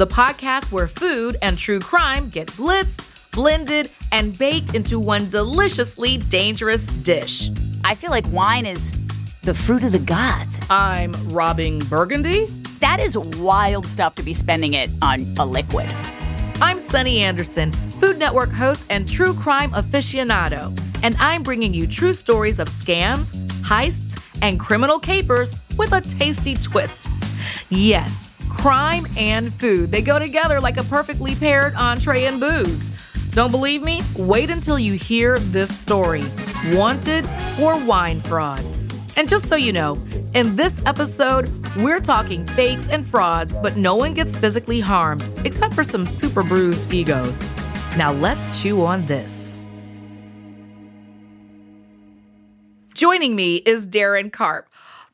the podcast where food and true crime get blitzed, blended, and baked into one deliciously dangerous dish. I feel like wine is the fruit of the gods. I'm robbing Burgundy. That is wild stuff to be spending it on a liquid. I'm Sunny Anderson, Food Network host and true crime aficionado, and I'm bringing you true stories of scams, heists, and criminal capers with a tasty twist. Yes, crime and food. They go together like a perfectly paired entree and booze. Don't believe me? Wait until you hear this story Wanted for Wine Fraud. And just so you know, in this episode, we're talking fakes and frauds, but no one gets physically harmed except for some super bruised egos. Now let's chew on this. Joining me is Daryn Carp,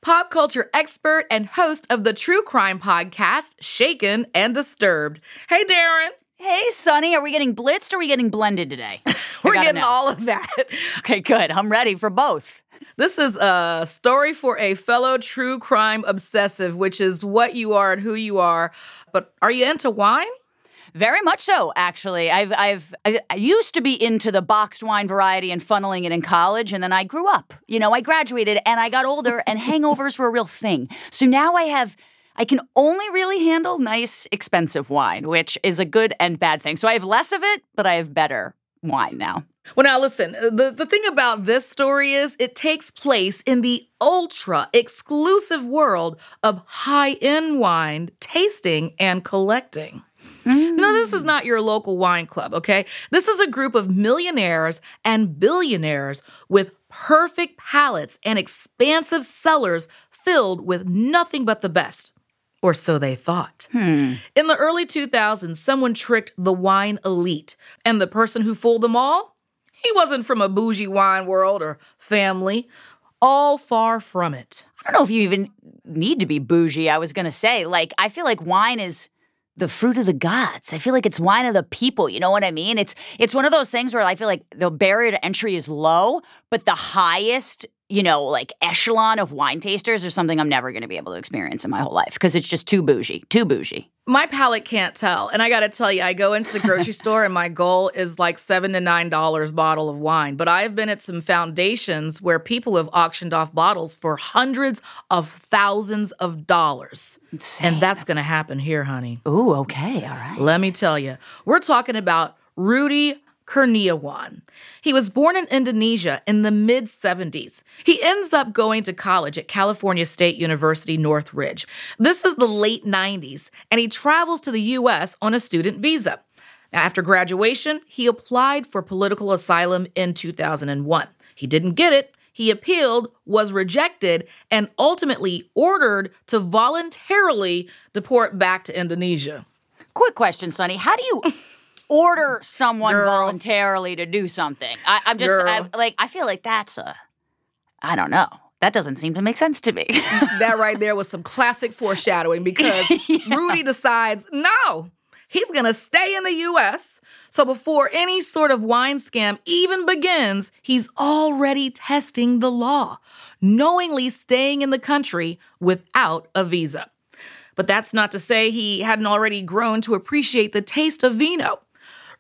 pop culture expert and host of the true crime podcast, Shaken and Disturbed. Hey, Daryn. Hey, Sunny, are we getting blitzed or are we getting blended today? We're getting know. all of that. Okay, good. I'm ready for both. This is a story for a fellow true crime obsessive, which is what you are and who you are. But are you into wine? Very much so, actually. I've, I've, I used to be into the boxed wine variety and funneling it in college, and then I grew up. You know, I graduated and I got older, and hangovers were a real thing. So now I have, I can only really handle nice, expensive wine, which is a good and bad thing. So I have less of it, but I have better wine now. Well, now listen, uh, the, the thing about this story is it takes place in the ultra exclusive world of high end wine tasting and collecting. Mm. No, this is not your local wine club, okay? This is a group of millionaires and billionaires with perfect palates and expansive cellars filled with nothing but the best. Or so they thought. Hmm. In the early 2000s, someone tricked the wine elite, and the person who fooled them all? He wasn't from a bougie wine world or family. All far from it. I don't know if you even need to be bougie. I was going to say, like, I feel like wine is the fruit of the gods. I feel like it's wine of the people. You know what I mean? It's it's one of those things where I feel like the barrier to entry is low, but the highest, you know, like echelon of wine tasters is something I'm never going to be able to experience in my whole life because it's just too bougie, too bougie. My palate can't tell. And I got to tell you, I go into the grocery store and my goal is like seven to nine dollars bottle of wine. But I've been at some foundations where people have auctioned off bottles for hundreds of thousands of dollars. Insane. And that's going to happen here, honey. Ooh, okay, all right. Let me tell you, we're talking about Rudy Kurniawan. He was born in Indonesia in the mid 70s. He ends up going to college at California State University Northridge. This is the late 90s, and he travels to the US on a student visa. Now, after graduation, he applied for political asylum in 2001. He didn't get it. He appealed, was rejected, and ultimately ordered to voluntarily deport back to Indonesia. Quick question, Sunny. How do you order someone Girl. voluntarily to do something. I, I'm just I, like I feel like that's a I don't know. That doesn't seem to make sense to me. that right there was some classic foreshadowing because Rudy decides no, he's going to stay in the US. So before any sort of wine scam even begins, he's already testing the law, knowingly staying in the country without a visa. But that's not to say he hadn't already grown to appreciate the taste of vino.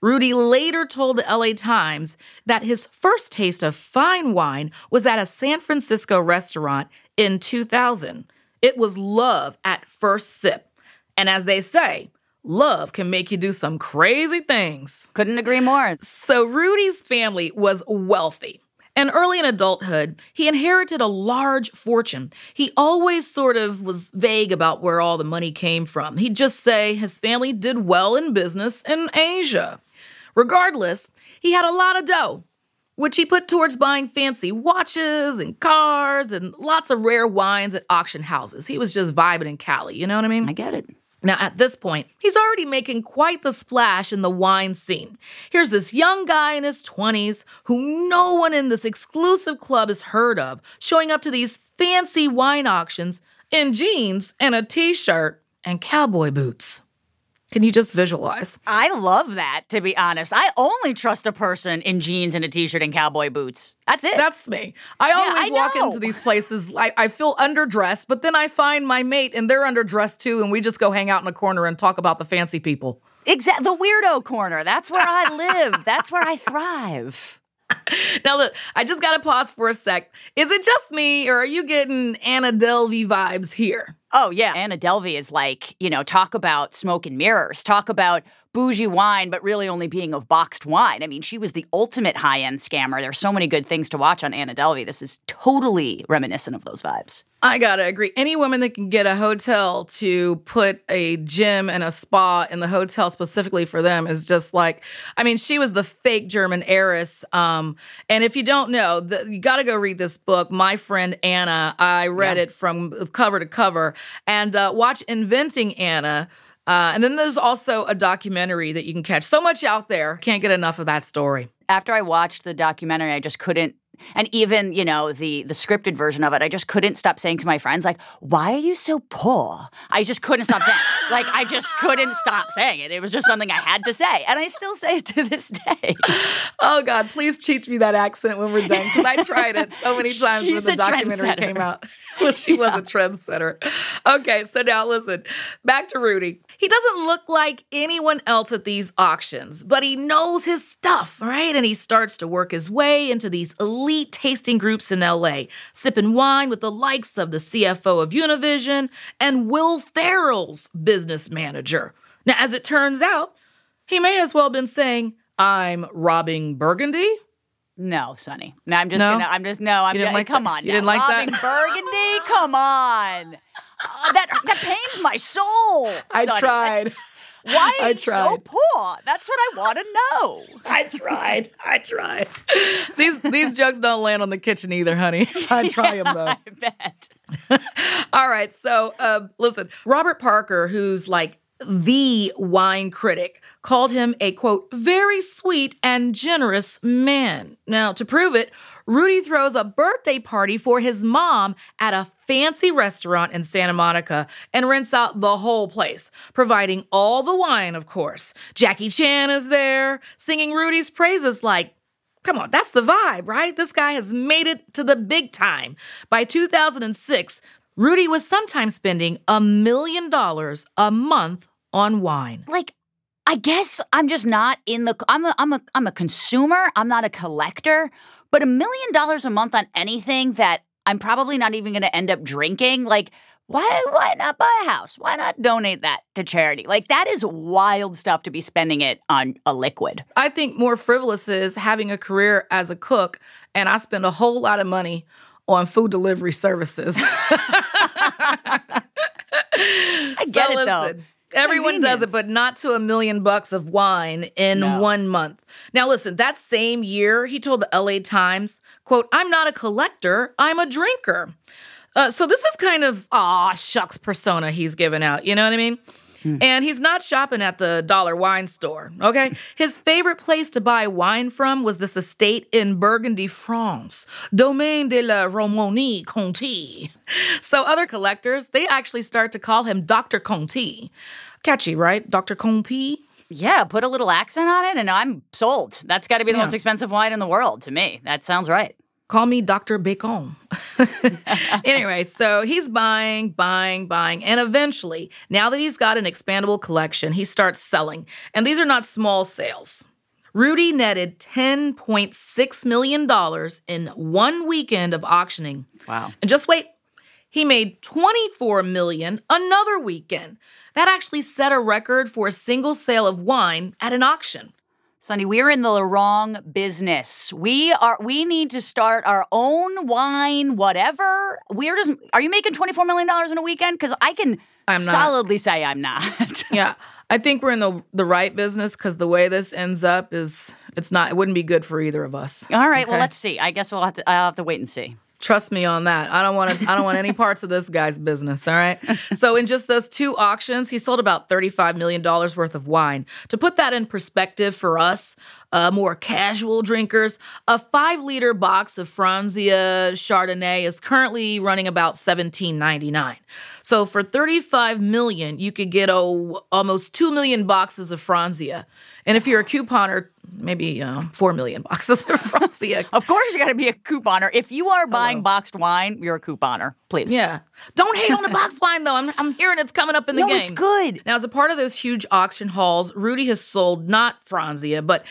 Rudy later told the LA Times that his first taste of fine wine was at a San Francisco restaurant in 2000. It was love at first sip. And as they say, love can make you do some crazy things. Couldn't agree more. So Rudy's family was wealthy. And early in adulthood, he inherited a large fortune. He always sort of was vague about where all the money came from. He'd just say his family did well in business in Asia. Regardless, he had a lot of dough, which he put towards buying fancy watches and cars and lots of rare wines at auction houses. He was just vibing in Cali, you know what I mean? I get it. Now, at this point, he's already making quite the splash in the wine scene. Here's this young guy in his 20s who no one in this exclusive club has heard of, showing up to these fancy wine auctions in jeans and a t shirt and cowboy boots. Can you just visualize? I love that, to be honest. I only trust a person in jeans and a t shirt and cowboy boots. That's it. That's me. I always I walk into these places, I, I feel underdressed, but then I find my mate and they're underdressed too, and we just go hang out in a corner and talk about the fancy people. Exactly. the weirdo corner. That's where I live. That's where I thrive. Now, look, I just got to pause for a sec. Is it just me, or are you getting Anna Delvey vibes here? Oh yeah, Anna Delvey is like, you know, talk about smoke and mirrors, talk about bougie wine, but really only being of boxed wine. I mean, she was the ultimate high end scammer. There's so many good things to watch on Anna Delvey. This is totally reminiscent of those vibes. I gotta agree. Any woman that can get a hotel to put a gym and a spa in the hotel specifically for them is just like, I mean, she was the fake German heiress. Um, and if you don't know, the, you gotta go read this book, My Friend Anna. I read it from cover to cover and uh, watch Inventing Anna. Uh, and then there's also a documentary that you can catch. So much out there. Can't get enough of that story. After I watched the documentary, I just couldn't and even, you know, the the scripted version of it, I just couldn't stop saying to my friends like, "Why are you so poor?" I just couldn't stop saying. it. like I just couldn't stop saying it. It was just something I had to say, and I still say it to this day. Oh God, please teach me that accent when we're done because I tried it so many times when the documentary came out. Well, she was a trendsetter. Okay, so now listen, back to Rudy. He doesn't look like anyone else at these auctions, but he knows his stuff, right? And he starts to work his way into these elite tasting groups in LA, sipping wine with the likes of the CFO of Univision and Will Ferrell's business manager. Now, as it turns out, he may as well have been saying, I'm robbing Burgundy. No, Sunny. No, I'm just No? gonna. I'm just no. I'm You didn't just, like come that? on. You now. didn't like that? Robbing Burgundy. Come on. Uh, that that pains my soul. Sunny. tried. Why are I you so poor? That's what I want to know. I tried. I tried. These these jokes don't land on the kitchen either, honey. I try them though. I bet. All right. So, uh, listen, Robert Parker, who's like the wine critic, called him a quote, very sweet and generous man. Now, to prove it, Rudy throws a birthday party for his mom at a fancy restaurant in Santa Monica and rents out the whole place, providing all the wine, of course. Jackie Chan is there, singing Rudy's praises like, Come on, that's the vibe, right? This guy has made it to the big time. By 2006, Rudy was sometimes spending a million dollars a month on wine. Like, I guess I'm just not in the. I'm a. I'm a. I'm a consumer. I'm not a collector. But a million dollars a month on anything that I'm probably not even going to end up drinking. Like, why? Why not buy a house? Why not donate that to charity? Like, that is wild stuff to be spending it on a liquid. I think more frivolous is having a career as a cook, and I spend a whole lot of money on food delivery services. I get it though. Everyone does it, but not to a million bucks of wine in No. one month. Now, listen, that same year, he told the LA Times, quote, I'm not a collector, I'm a drinker. Uh, so this is kind of, ah, shucks persona he's given out. You know what I mean? Hmm. And he's not shopping at the dollar wine store, okay? His favorite place to buy wine from was this estate in Burgundy, France, Domaine de la Romanée Conti. So other collectors, they actually start to call him Dr. Conti. Catchy, right? Dr. Conti? Yeah, put a little accent on it and I'm sold. That's got to be the Yeah. most expensive wine in the world to me. That sounds right. Call me Dr. Bacon. anyway, so he's buying, buying, buying. And eventually, now that he's got an expandable collection, he starts selling. And these are not small sales. Rudy netted $10.6 million in one weekend of auctioning. Wow. And just wait, he made 24 million another weekend. That actually set a record for a single sale of wine at an auction. Sunny, we're in the wrong business. We are we need to start our own wine, whatever. We're just are you making $24 million in a weekend? Because I can I'm not. solidly say I'm not. Yeah, I think we're in the the right business because the way this ends up is it's not it wouldn't be good for either of us. All right, well let's see. I guess we'll have to I'll have to wait and see. Trust me on that. I don't want to. I don't want any parts of this guy's business. All right. So in just those two auctions, he sold about thirty-five million dollars worth of wine. To put that in perspective for us, uh, more casual drinkers, a five-liter box of Franzia Chardonnay is currently running about seventeen ninety-nine. So for thirty-five million, you could get oh, almost two million boxes of Franzia. And if you're a couponer, maybe uh, four million boxes of Franzia. Of course you got to be a couponer. If you are buying boxed wine, you're a couponer. Please. Yeah. Don't hate on the boxed wine though. I'm, I'm hearing it's coming up in the No, game. it's good. Now, as a part of those huge auction hauls, Rudy has sold not Franzia, but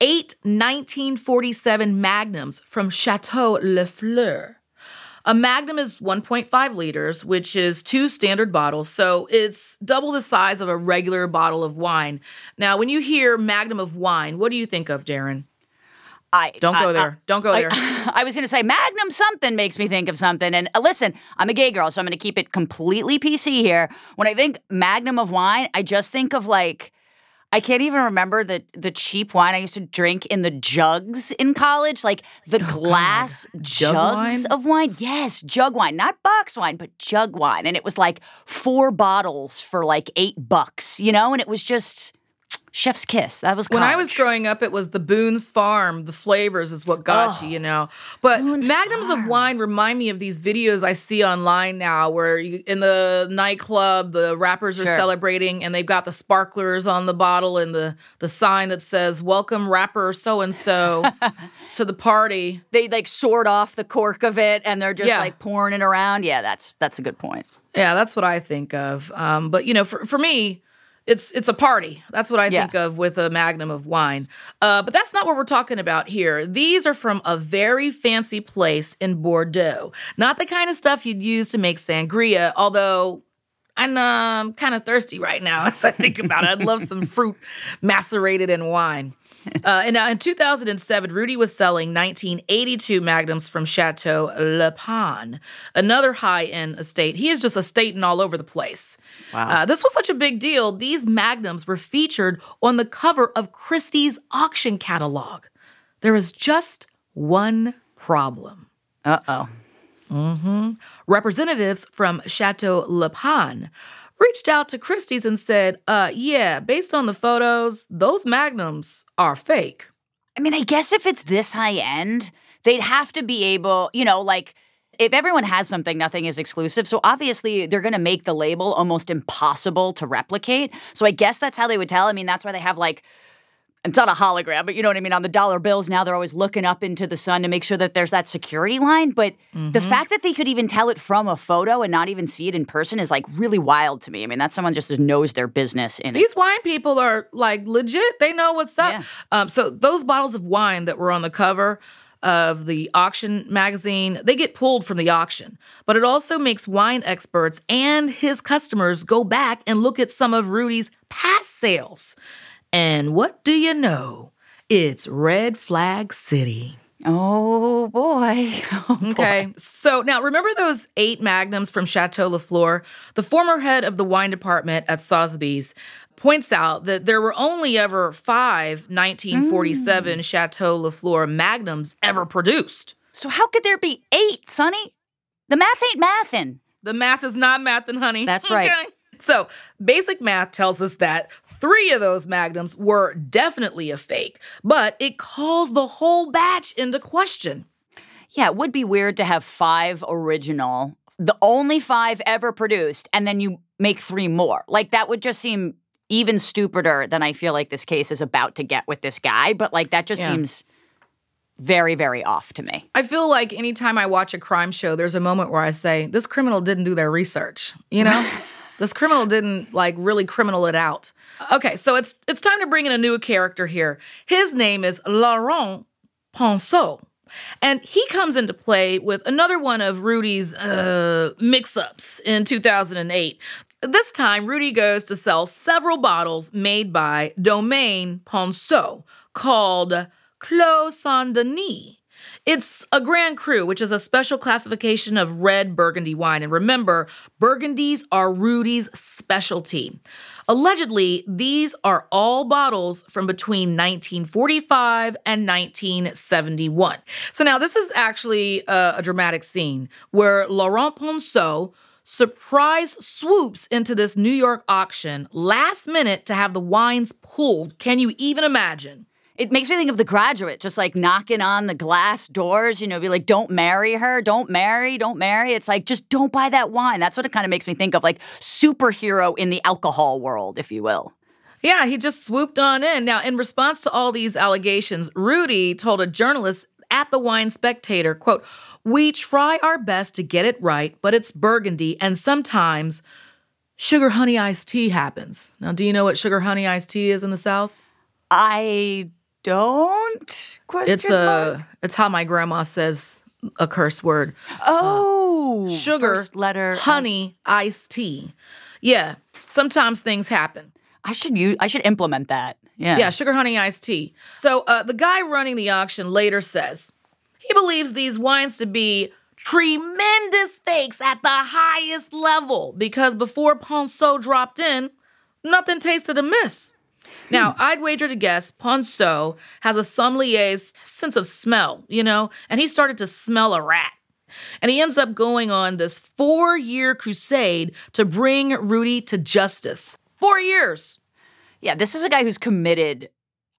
eight 1947 magnums from Chateau Lafleur. A magnum is 1.5 liters, which is two standard bottles, so it's double the size of a regular bottle of wine. Now, when you hear magnum of wine, what do you think of, Daryn? I Don't go there. I- Don't go I- there. I was going to say Magnum something makes me think of something. And uh, listen, I'm a gay girl, so I'm going to keep it completely PC here. When I think Magnum of wine, I just think of like I can't even remember the the cheap wine I used to drink in the jugs in college, like the oh, glass Oh, Jug jugs wine? of wine. Yes, jug wine, not box wine, but jug wine, and it was like four bottles for like eight bucks, you know, and it was just chef's kiss. That was When I was growing up, it was the Boone's Farm. The flavors is what got you, you know. But magnums of wine remind me of these videos I see online now, where you, in the nightclub, the rappers are Sure. celebrating, and they've got the sparklers on the bottle and the the sign that says "Welcome rapper so and so to the party." they like sort off the cork of it and they're just Yeah. like pouring it around. Yeah, that's that's a good point. Yeah, that's what I think of. Um, but you know, for for me, it's it's a party. That's what I Yeah. think of with a magnum of wine. Uh, but that's not what we're talking about here. These are from a very fancy place in Bordeaux. Not the kind of stuff you'd use to make sangria. Although I'm um, kind of thirsty right now as I think about it. I'd love some fruit macerated in wine. Uh, and now in 2007, Rudy was selling 1982 magnums from Chateau Le Pin, another high end estate. He is just estating all over the place. Wow. Uh, this was such a big deal. These magnums were featured on the cover of Christie's auction catalog. There was just one problem. Uh oh. Mhm. Representatives from Chateau Le Pin reached out to Christie's and said, uh, yeah, based on the photos, those magnums are fake. I mean, I guess if it's this high end, they'd have to be able, you know, like if everyone has something, nothing is exclusive. So obviously, they're going to make the label almost impossible to replicate. So I guess that's how they would tell. I mean, that's why they have like it's not a hologram, but you know what I mean. On the dollar bills now, they're always looking up into the sun to make sure that there's that security line. But the fact that they could even tell it from a photo and not even see it in person is like really wild to me. I mean, that's someone just knows their business in it. These wine people are like legit. They know what's up. Yeah. Um, so those bottles of wine that were on the cover of the auction magazine, they get pulled from the auction. But it also makes wine experts and his customers go back and look at some of Rudy's past sales. And what do you know? It's Red Flag City. Oh, oh boy. Okay. So now remember those eight magnums from Chateau Lafleur? The former head of the wine department at Sotheby's points out that there were only ever five 1947 mm. Chateau Lafleur magnums ever produced. So how could there be eight, Sunny? The math ain't mathin'. The math is not mathin', honey. That's right. So, basic math tells us that three of those magnums were definitely a fake, but it calls the whole batch into question. Yeah, it would be weird to have five original, the only five ever produced, and then you make three more. Like, that would just seem even stupider than I feel like this case is about to get with this guy. But, like, that just Yeah. seems very, very off to me. I feel like anytime I watch a crime show, there's a moment where I say, this criminal didn't do their research, you know? this criminal didn't like really criminal it out. Okay, so it's it's time to bring in a new character here. His name is Laurent Ponsot. And he comes into play with another one of Rudy's uh, mix ups in 2008. This time, Rudy goes to sell several bottles made by Domaine Ponsot called Clos Saint Denis. It's a Grand Cru, which is a special classification of red Burgundy wine. And remember, Burgundies are Rudy's specialty. Allegedly, these are all bottles from between 1945 and 1971. So now this is actually a, a dramatic scene where Laurent Ponsot surprise swoops into this New York auction last minute to have the wines pulled. Can you even imagine? It makes me think of the graduate, just like knocking on the glass doors, you know, be like, don't marry her, don't marry, don't marry. It's like, just don't buy that wine. That's what it kind of makes me think of, like superhero in the alcohol world, if you will. Yeah, he just swooped on in. Now, in response to all these allegations, Rudy told a journalist at the Wine Spectator, quote, "We try our best to get it right, but it's burgundy and sometimes sugar honey iced tea happens." Now, do you know what sugar honey iced tea is in the South? I don't. Question It's mark? a it's how my grandma says a curse word. oh Sugar, first letter honey, iced tea. Yeah, sometimes things happen. I should use. I should implement that. Yeah. Yeah, sugar honey iced tea. So uh, the guy running the auction later says he believes these wines to be tremendous fakes at the highest level because before Ponsot dropped in, nothing tasted amiss. Now, I'd wager to guess Ponsot has a sommelier's sense of smell, you know, and he started to smell a rat. And he ends up going on this four year crusade to bring Rudy to justice. Four years. Yeah, this is a guy who's committed,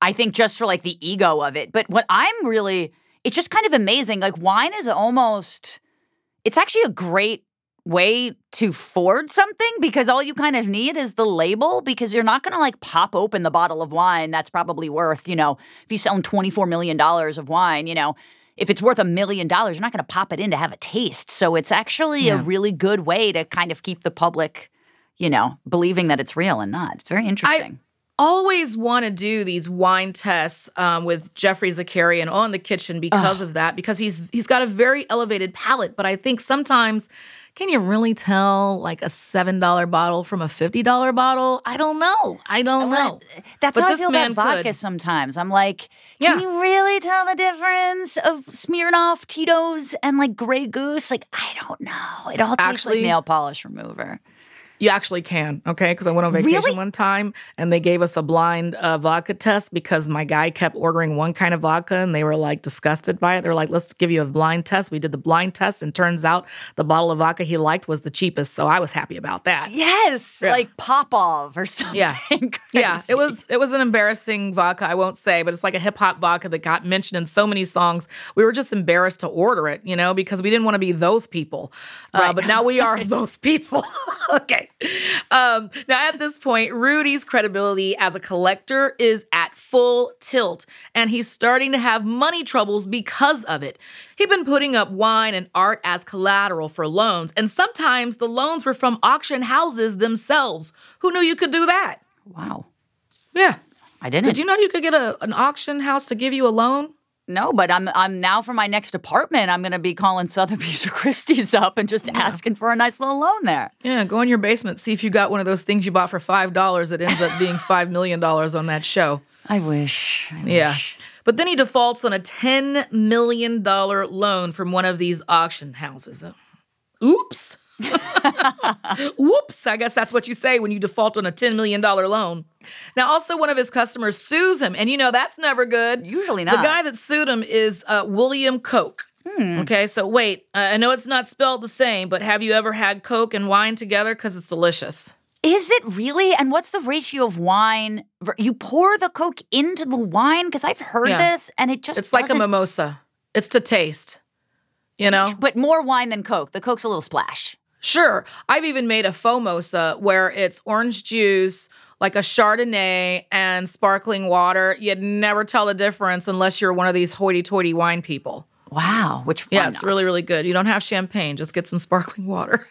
I think, just for like the ego of it. But what I'm really, it's just kind of amazing. Like, wine is almost, it's actually a great way to forward something because all you kind of need is the label because you're not going to like pop open the bottle of wine that's probably worth, you know, if you selling $24 million of wine, you know, if it's worth a million dollars, you're not going to pop it in to have a taste. So it's actually a really good way to kind of keep the public, you know, believing that it's real and not. It's very interesting. I- always want to do these wine tests um, with Geoffrey Zakarian on the kitchen because of that because he's he's got a very elevated palate but I think sometimes can you really tell like a seven dollar bottle from a fifty dollar bottle I don't know I don't know That's But how I feel about vodka could. sometimes. I'm like, can Yeah. you really tell the difference of Smirnoff, Tito's, and like Grey Goose? Like, I don't know. It all tastes Actually- like nail polish remover. You actually can, okay? Because I went on vacation Really? one time and they gave us a blind uh, vodka test because my guy kept ordering one kind of vodka and they were like disgusted by it. They were like, let's give you a blind test. We did the blind test and turns out the bottle of vodka he liked was the cheapest. So I was happy about that. Yes, Yeah. like Popov or something. Yeah. Yeah, it was it was an embarrassing vodka. I won't say, but it's like a hip hop vodka that got mentioned in so many songs. We were just embarrassed to order it, you know, because we didn't want to be those people. Uh, Right. but now we are those people. okay. Um, now at this point, Rudy's credibility as a collector is at full tilt, and he's starting to have money troubles because of it. He'd been putting up wine and art as collateral for loans, and sometimes the loans were from auction houses themselves. Who knew you could do that? Wow. Yeah. I didn't. Did you know you could get a, an auction house to give you a loan? No, but I'm I'm now for my next apartment. I'm going to be calling Sotheby's or Christie's up and just asking for a nice little loan there. Yeah, go in your basement, see if you got one of those things you bought for five dollars that ends up being five million dollars on that show. I wish. I Yeah. wish. But then he defaults on a ten million dollar loan from one of these auction houses. Oops. Whoops, I guess that's what you say when you default on a $10 million loan. Now, also, one of his customers sues him, and you know that's never good. Usually not. The guy that sued him is uh, William Koch. Okay, so wait, uh, I know it's not spelled the same, but have you ever had Coke and wine together? Because it's delicious. Is it really? And what's the ratio of wine? You pour the Coke into the wine? Because I've heard Yeah. this and it just It's like a mimosa. It's to taste. You know? But more wine than Coke. The Coke's a little splash. Sure. I've even made a fomosa where it's orange juice, like a Chardonnay, and sparkling water. You'd never tell the difference unless you're one of these hoity toity wine people. Wow. Which Yeah, it's not? really, really good. You don't have champagne, just get some sparkling water.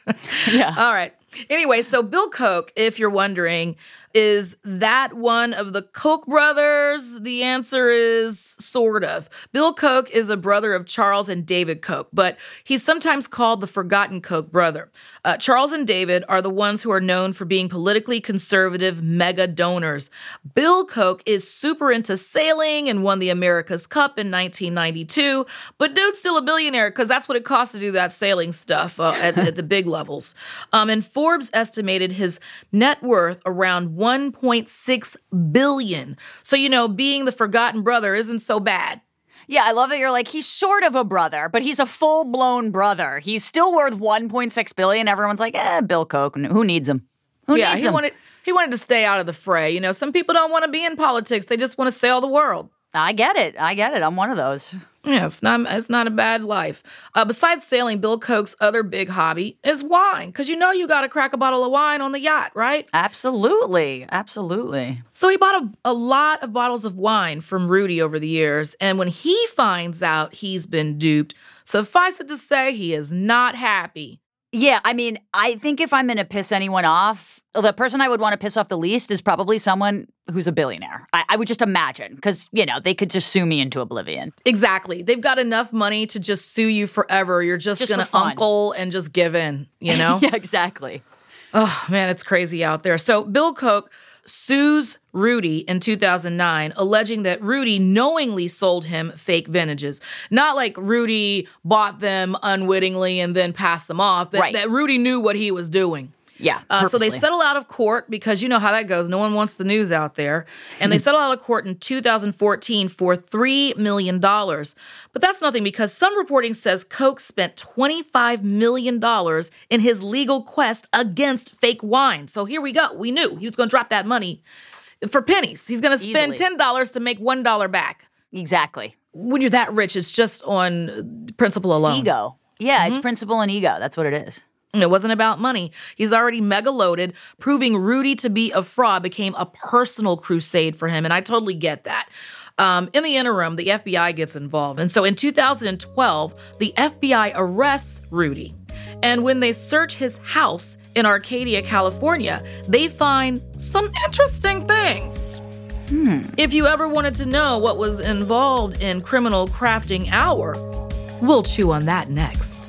Yeah. All right. Anyway, so Bill Koch, if you're wondering, is that one of the Koch brothers? The answer is sort of. Bill Koch is a brother of Charles and David Koch, but he's sometimes called the forgotten Koch brother. Uh, Charles and David are the ones who are known for being politically conservative mega donors. Bill Koch is super into sailing and won the America's Cup in 1992, but dude's still a billionaire because that's what it costs to do that sailing stuff uh, at, at the big levels. Um, and Forbes estimated his net worth around 1.6 billion. So you know, being the forgotten brother isn't so bad. Yeah, I love that you're like, he's sort of a brother, but he's a full blown brother. He's still worth 1.6 billion. Everyone's like, eh, Bill Koch. Who needs him? Who yeah, needs he him? wanted he wanted to stay out of the fray. You know, some people don't want to be in politics; they just want to sail the world. I get it. I get it. I'm one of those. Yeah, it's not it's not a bad life. Uh, besides sailing, Bill Koch's other big hobby is wine, because you know you got to crack a bottle of wine on the yacht, right? Absolutely. Absolutely. So he bought a, a lot of bottles of wine from Rudy over the years, and when he finds out he's been duped, suffice it to say, he is not happy. Yeah, I mean, I think if I'm going to piss anyone off, the person I would want to piss off the least is probably someone who's a billionaire. I, I would just imagine, because, you know, they could just sue me into oblivion. Exactly. They've got enough money to just sue you forever. You're just, Just gonna fun. uncle and just give in, you know? yeah, exactly. Oh man, it's crazy out there. So Bill Koch sues Rudy in 2009, alleging that Rudy knowingly sold him fake vintages. Not like Rudy bought them unwittingly and then passed them off, but Right. that Rudy knew what he was doing. Yeah. Uh, so they settle out of court because you know how that goes. No one wants the news out there. And they settle out of court in 2014 for $3 million. But that's nothing because some reporting says Koch spent $25 million in his legal quest against fake wine. So here we go. We knew he was going to drop that money for pennies. He's going to spend Easily. $10 to make $1 back. Exactly. When you're that rich, it's just on principle alone. Ego. Yeah, Mm-hmm. it's principle and ego. That's what it is. It wasn't about money. He's already mega loaded. Proving Rudy to be a fraud became a personal crusade for him, and I totally get that. Um, in the interim, the FBI gets involved. And so in 2012, the FBI arrests Rudy. And when they search his house in Arcadia, California, they find some interesting things. Hmm. If you ever wanted to know what was involved in Criminal Crafting Hour, we'll chew on that next.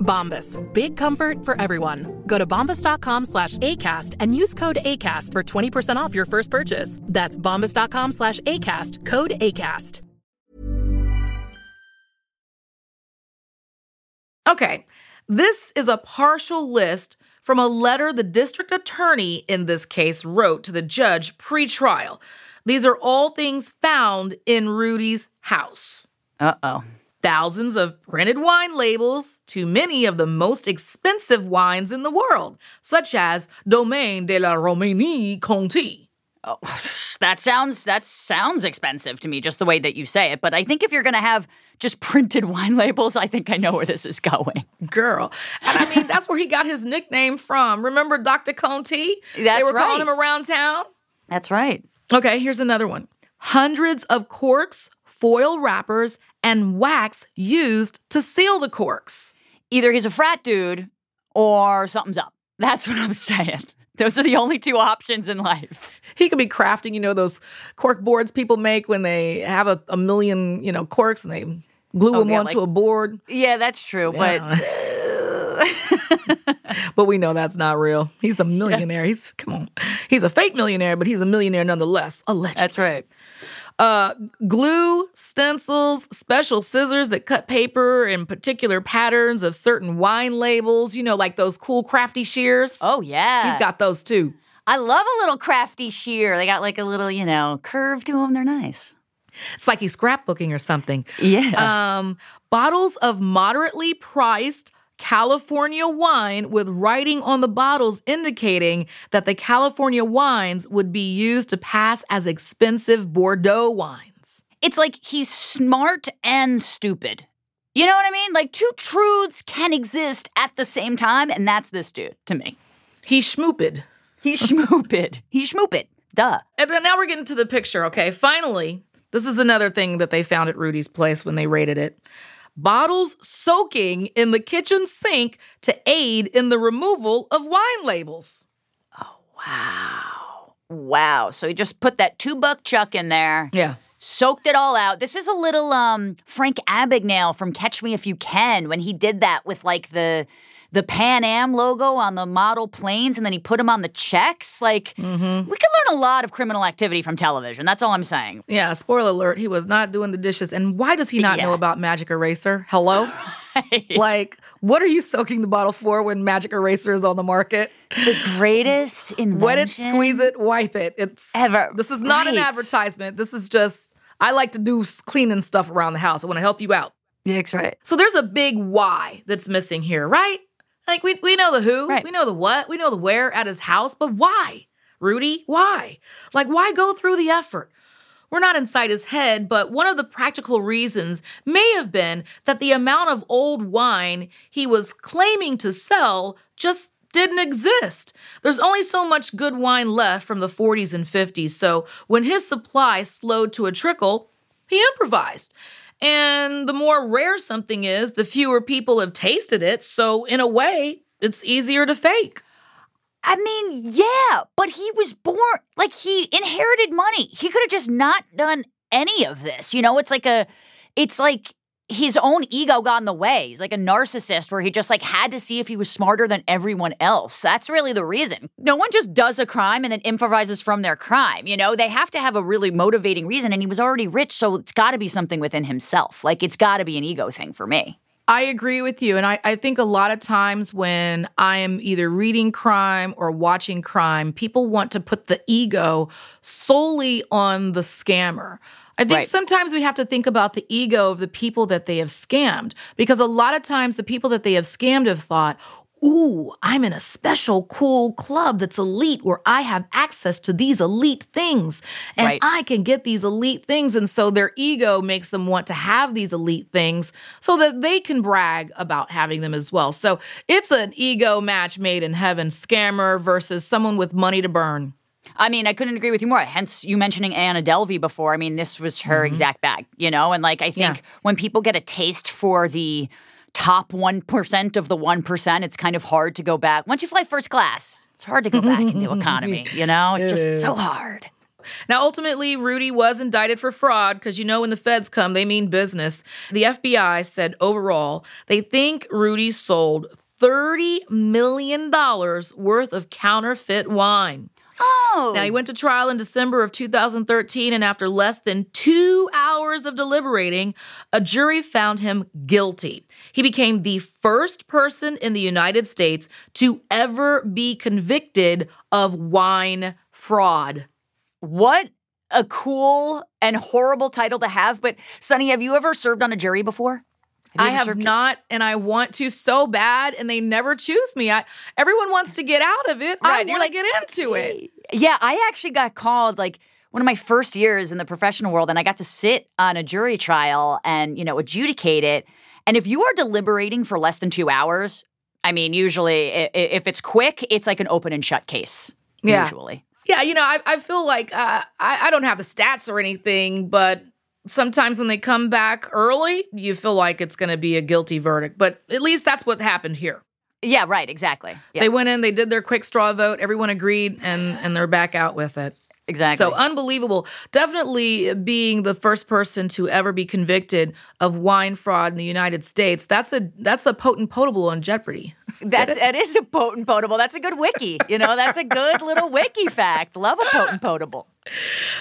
Bombas. Big comfort for everyone. Go to bombas.com slash ACAST and use code ACAST for 20% off your first purchase. That's bombas.com slash ACAST. Code ACAST. Okay, this is a partial list from a letter the district attorney in this case wrote to the judge pre trial. These are all things found in Rudy's house. Uh oh. Thousands of printed wine labels to many of the most expensive wines in the world, such as Domaine de la Romanée Conti. Oh, that sounds that sounds expensive to me, just the way that you say it. But I think if you're gonna have just printed wine labels, I think I know where this is going. Girl, and I mean that's where he got his nickname from. Remember Dr. Conti? That's they were right. calling him around town. That's right. Okay, here's another one. Hundreds of corks, foil wrappers, and wax used to seal the corks. Either he's a frat dude or something's up. That's what I'm saying. Those are the only two options in life. He could be crafting, you know, those cork boards people make when they have a, a million, you know, corks and they glue Oh, them yeah, onto like- a board. Yeah, that's true. Yeah. but we know that's not real. He's a millionaire. He's come on. He's a fake millionaire, but he's a millionaire nonetheless. Allegedly. That's right. Uh, glue, stencils, special scissors that cut paper in particular patterns of certain wine labels. You know, like those cool crafty shears. Oh yeah. He's got those too. I love a little crafty shear. They got like a little, you know, curve to them. They're nice. It's like he's scrapbooking or something. Yeah. Um, bottles of moderately priced California wine with writing on the bottles indicating that the California wines would be used to pass as expensive Bordeaux wines. it's like he's smart and stupid. You know what I mean? Like two truths can exist at the same time, and that's this dude to me. He schmooped. He schmooped. he schmooped. Duh. And now we're getting to the picture, okay? Finally, this is another thing that they found at Rudy's place when they raided it. Bottles soaking in the kitchen sink to aid in the removal of wine labels. Oh, wow. Wow. So he just put that two buck chuck in there. Yeah. Soaked it all out. This is a little um Frank Abagnale from Catch Me If You Can when he did that with like the the Pan Am logo on the model planes and then he put them on the checks. Like mm-hmm. we could learn a lot of criminal activity from television. That's all I'm saying. Yeah, spoiler alert, he was not doing the dishes. And why does he not know about Magic Eraser? Hello? Like, what are you soaking the bottle for when Magic Eraser is on the market? The greatest invention. Wet it, squeeze it, wipe it. It's Ever. This is not an advertisement. This is just I like to do cleaning stuff around the house. I want to help you out. Yeah, that's right. So there's a big why that's missing here, right? Like we we know the who, Right. we know the what, we know the where at his house, but why? Rudy, why? Like why go through the effort? We're not inside his head, but one of the practical reasons may have been that the amount of old wine he was claiming to sell just didn't exist. There's only so much good wine left from the 40s and 50s, so when his supply slowed to a trickle, he improvised. And the more rare something is, the fewer people have tasted it, so in a way, it's easier to fake. I mean, yeah, but he was born like he inherited money. He could have just not done any of this. You know, it's like a it's like his own ego got in the way. He's like a narcissist where he just like had to see if he was smarter than everyone else. That's really the reason. No one just does a crime and then improvises from their crime, you know? They have to have a really motivating reason and he was already rich, so it's got to be something within himself. Like it's got to be an ego thing for me. I agree with you. And I, I think a lot of times when I am either reading crime or watching crime, people want to put the ego solely on the scammer. I think Right. sometimes we have to think about the ego of the people that they have scammed because a lot of times the people that they have scammed have thought, Ooh, I'm in a special cool club that's elite where I have access to these elite things and Right. I can get these elite things. And so their ego makes them want to have these elite things so that they can brag about having them as well. So it's an ego match made in heaven scammer versus someone with money to burn. I mean, I couldn't agree with you more. Hence, you mentioning Anna Delvey before. I mean, this was her mm-hmm. exact bag, you know? And like, I think Yeah. when people get a taste for the top 1% of the 1%, it's kind of hard to go back. Once you fly first class, it's hard to go back into economy, you know? It's just so hard. Now, ultimately, Rudy was indicted for fraud because you know when the feds come, they mean business. The FBI said overall they think Rudy sold $30 million worth of counterfeit wine. Oh. Now, he went to trial in December of 2013, and after less than two hours of deliberating, a jury found him guilty. He became the first person in the United States to ever be convicted of wine fraud. What a cool and horrible title to have. But, Sunny, have you ever served on a jury before? You I have not, and I want to so bad, and they never choose me. I everyone wants to get out of it. I Right, you're want to like, get into it. Yeah, I actually got called like one of my first years in the professional world, and I got to sit on a jury trial and, you know, adjudicate it. And if you are deliberating for less than two hours, I mean, usually i- i- if it's quick, it's like an open and shut case. Yeah. Usually. Yeah, you know, I, I feel like uh, I, I don't have the stats or anything, but sometimes when they come back early, you feel like it's going to be a guilty verdict. But at least that's what happened here. Yeah, right, exactly. Yeah, They went in, they did their quick straw vote, everyone agreed, and and they're back out with it. exactly. So unbelievable. Definitely being the first person to ever be convicted of wine fraud in the United States. That's a that's a potent potable on Jeopardy. That's that is a potent potable. That's a good wiki. You know, that's a good little wiki fact. Love a potent potable.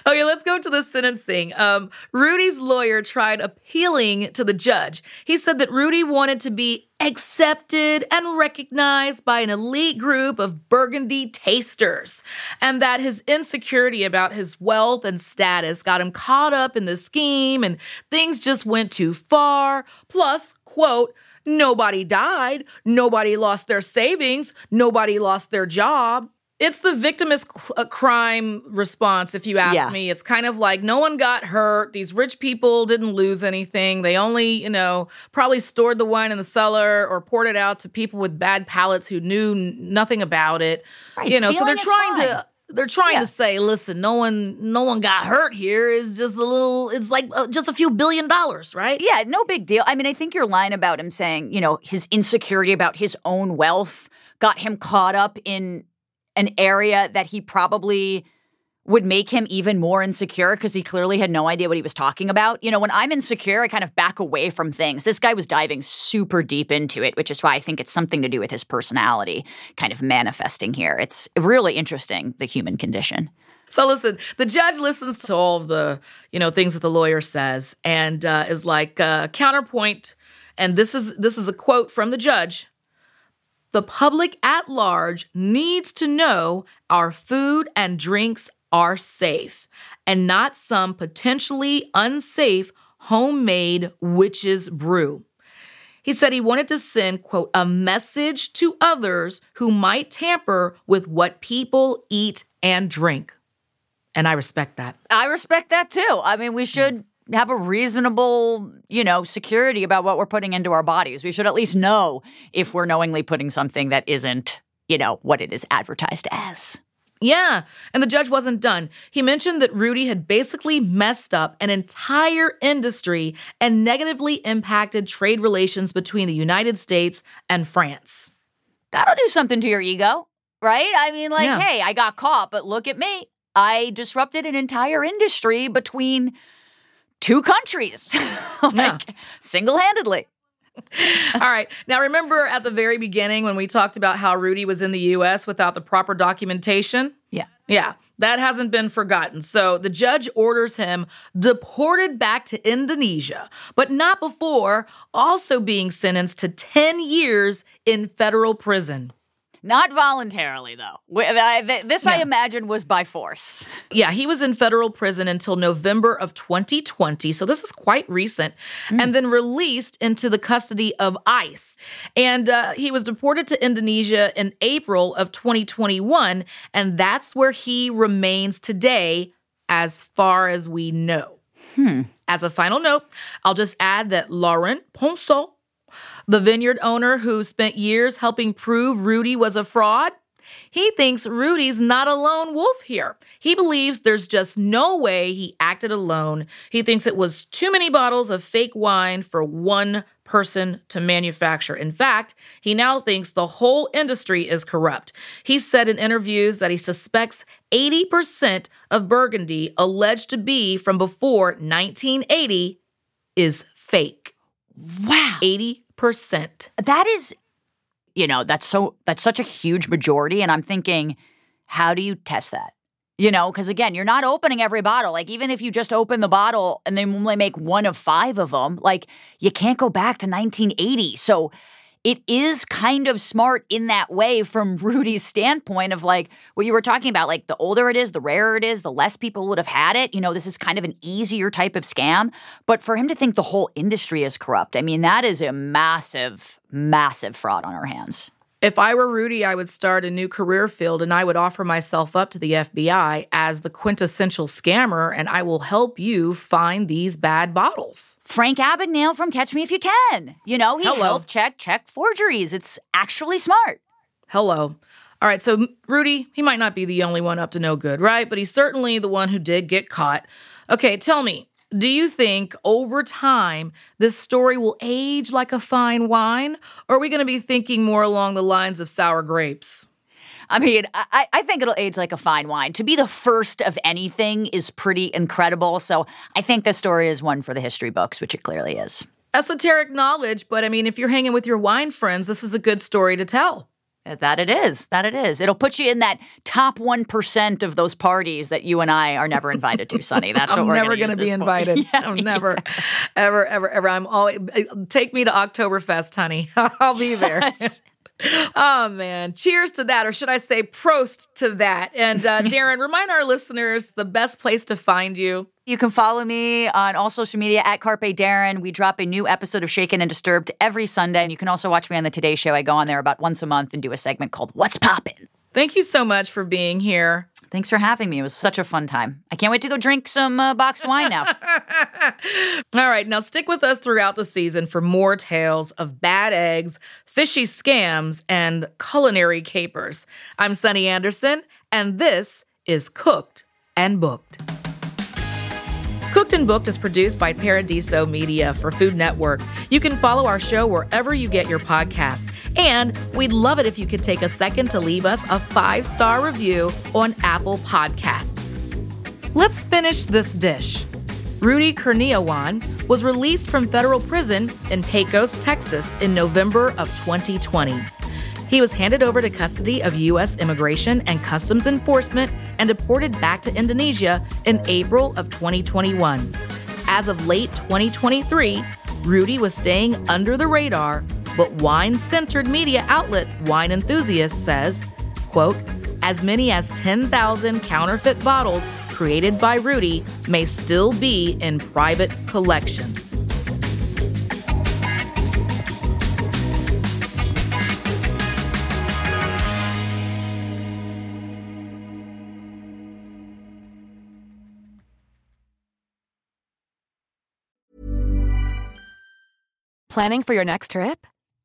Okay, let's go to the sentencing. Um, Rudy's lawyer tried appealing to the judge. He said that Rudy wanted to be accepted and recognized by an elite group of Burgundy tasters, and that his insecurity about his wealth and status got him caught up in the scheme and things just went too far. Plus, quote, nobody died, nobody lost their savings, nobody lost their job. It's the victimist cl- uh, crime response, if you ask Yeah. me. It's kind of like no one got hurt. These rich people didn't lose anything. They only, you know, probably stored the wine in the cellar or poured it out to people with bad palates who knew n- nothing about it. Right, You know, so they're trying to they're trying Yeah. to say, listen, no one no one got hurt here. It's just a little. It's like uh, just a few billion dollars, right? Yeah, no big deal. I mean, I think your line about him saying, you know, his insecurity about his own wealth got him caught up in an area that he probably would make him even more insecure because he clearly had no idea what he was talking about. You know, when I'm insecure, I kind of back away from things. This guy was diving super deep into it, which is why I think it's something to do with his personality kind of manifesting here. It's really interesting, the human condition. So listen, the judge listens to all of the you know things that the lawyer says and uh, is like uh, counterpoint. And this is this is a quote from the judge. The public at large needs to know our food and drinks are safe and not some potentially unsafe homemade witch's brew. He said he wanted to send, quote, a message to others who might tamper with what people eat and drink. And I respect that. I respect that too. I mean, we should have a reasonable, you know, security about what we're putting into our bodies. We should at least know if we're knowingly putting something that isn't, you know, what it is advertised as. Yeah. And the judge wasn't done. He mentioned that Rudy had basically messed up an entire industry and negatively impacted trade relations between the United States and France. That'll do something to your ego, right? I mean, like, Yeah. hey, I got caught, but look at me. I disrupted an entire industry between two countries, like Yeah. single handedly. All right. Now, remember at the very beginning when we talked about how Rudy was in the US without the proper documentation? Yeah. Yeah, that hasn't been forgotten. So the judge orders him deported back to Indonesia, but not before also being sentenced to 10 years in federal prison. Not voluntarily, though. Wi- I- th- This, I imagine, was by force. Yeah, he was in federal prison until November of 2020. So this is quite recent. And then released into the custody of ICE. And uh, he was deported to Indonesia in April of 2021. And that's where he remains today, as far as we know. As a final note, I'll just add that Laurent Ponsot, the vineyard owner who spent years helping prove Rudy was a fraud, He thinks Rudy's not a lone wolf here. He believes there's just no way he acted alone. He thinks it was too many bottles of fake wine for one person to manufacture. In fact, he now thinks the whole industry is corrupt. He said in interviews that he suspects 80% of Burgundy alleged to be from before 1980 is fake. Wow. 80%. That is, you know, that's so, that's such a huge majority. And I'm thinking, how do you test that? You know, because again, you're not opening every bottle. Like, even if you just open the bottle and they only make one of five of them, like, you can't go back to 1980. So, it is kind of smart in that way from Rudy's standpoint of like what you were talking about. Like, the older it is, the rarer it is, the less people would have had it. You know, this is kind of an easier type of scam. But for him to think the whole industry is corrupt, I mean, that is a massive, massive fraud on our hands. If I were Rudy, I would start a new career field and I would offer myself up to the FBI as the quintessential scammer, and I will help you find these bad bottles. Frank Abagnale from Catch Me If You Can. You know, he Hello. helped check check forgeries. It's actually smart. Hello. All right, so Rudy, he might not be the only one up to no good, right? But he's certainly the one who did get caught. Okay, tell me, do you think over time this story will age like a fine wine? Or are we going to be thinking more along the lines of sour grapes? I mean, I, I think it'll age like a fine wine. To be the first of anything is pretty incredible. So I think this story is one for the history books, which it clearly is. Esoteric knowledge, but I mean, if you're hanging with your wine friends, this is a good story to tell. That it is. That it is. It'll put you in that top 1% of those parties that you and I are never invited to, Sunny. That's what I'm we're never going to be invited. Yeah, I'm never, ever, ever, ever. I'm always take me to Oktoberfest, honey. I'll be there. Yes. Oh man! Cheers to that, or should I say, prost to that? And uh, Daryn, remind our listeners the best place to find you. You can follow me on all social media at Carpe Daryn. We drop a new episode of Shaken and Disturbed every Sunday. And you can also watch me on the Today Show. I go on there about once a month and do a segment called What's Poppin'. Thank you so much for being here. Thanks for having me. It was such a fun time. I can't wait to go drink some uh, boxed wine now. All right, now stick with us throughout the season for more tales of bad eggs, fishy scams, and culinary capers. I'm Sunny Anderson, and this is Cooked and Booked. Cooked and Booked is produced by Paradiso Media for Food Network. You can follow our show wherever you get your podcasts. And we'd love it if you could take a second to leave us a five star review on Apple Podcasts. Let's finish this dish. Rudy Kurniawan was released from federal prison in Pecos, Texas in November of 2020. He was handed over to custody of U.S. Immigration and Customs Enforcement and deported back to Indonesia in April of 2021. As of late 2023, Rudy was staying under the radar, but wine-centered media outlet Wine Enthusiast says, quote, as many as 10,000 counterfeit bottles created by Rudy may still be in private collections. Planning for your next trip?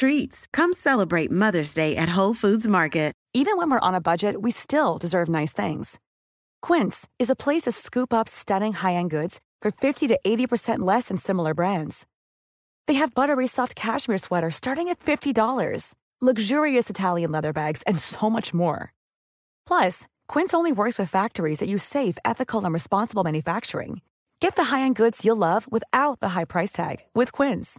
treats. Come celebrate Mother's Day at Whole Foods Market. Even when we're on a budget, we still deserve nice things. Quince is a place to scoop up stunning high-end goods for 50 to 80% less than similar brands. They have buttery soft cashmere sweaters starting at $50, luxurious Italian leather bags, and so much more. Plus, Quince only works with factories that use safe, ethical, and responsible manufacturing. Get the high-end goods you'll love without the high price tag with Quince.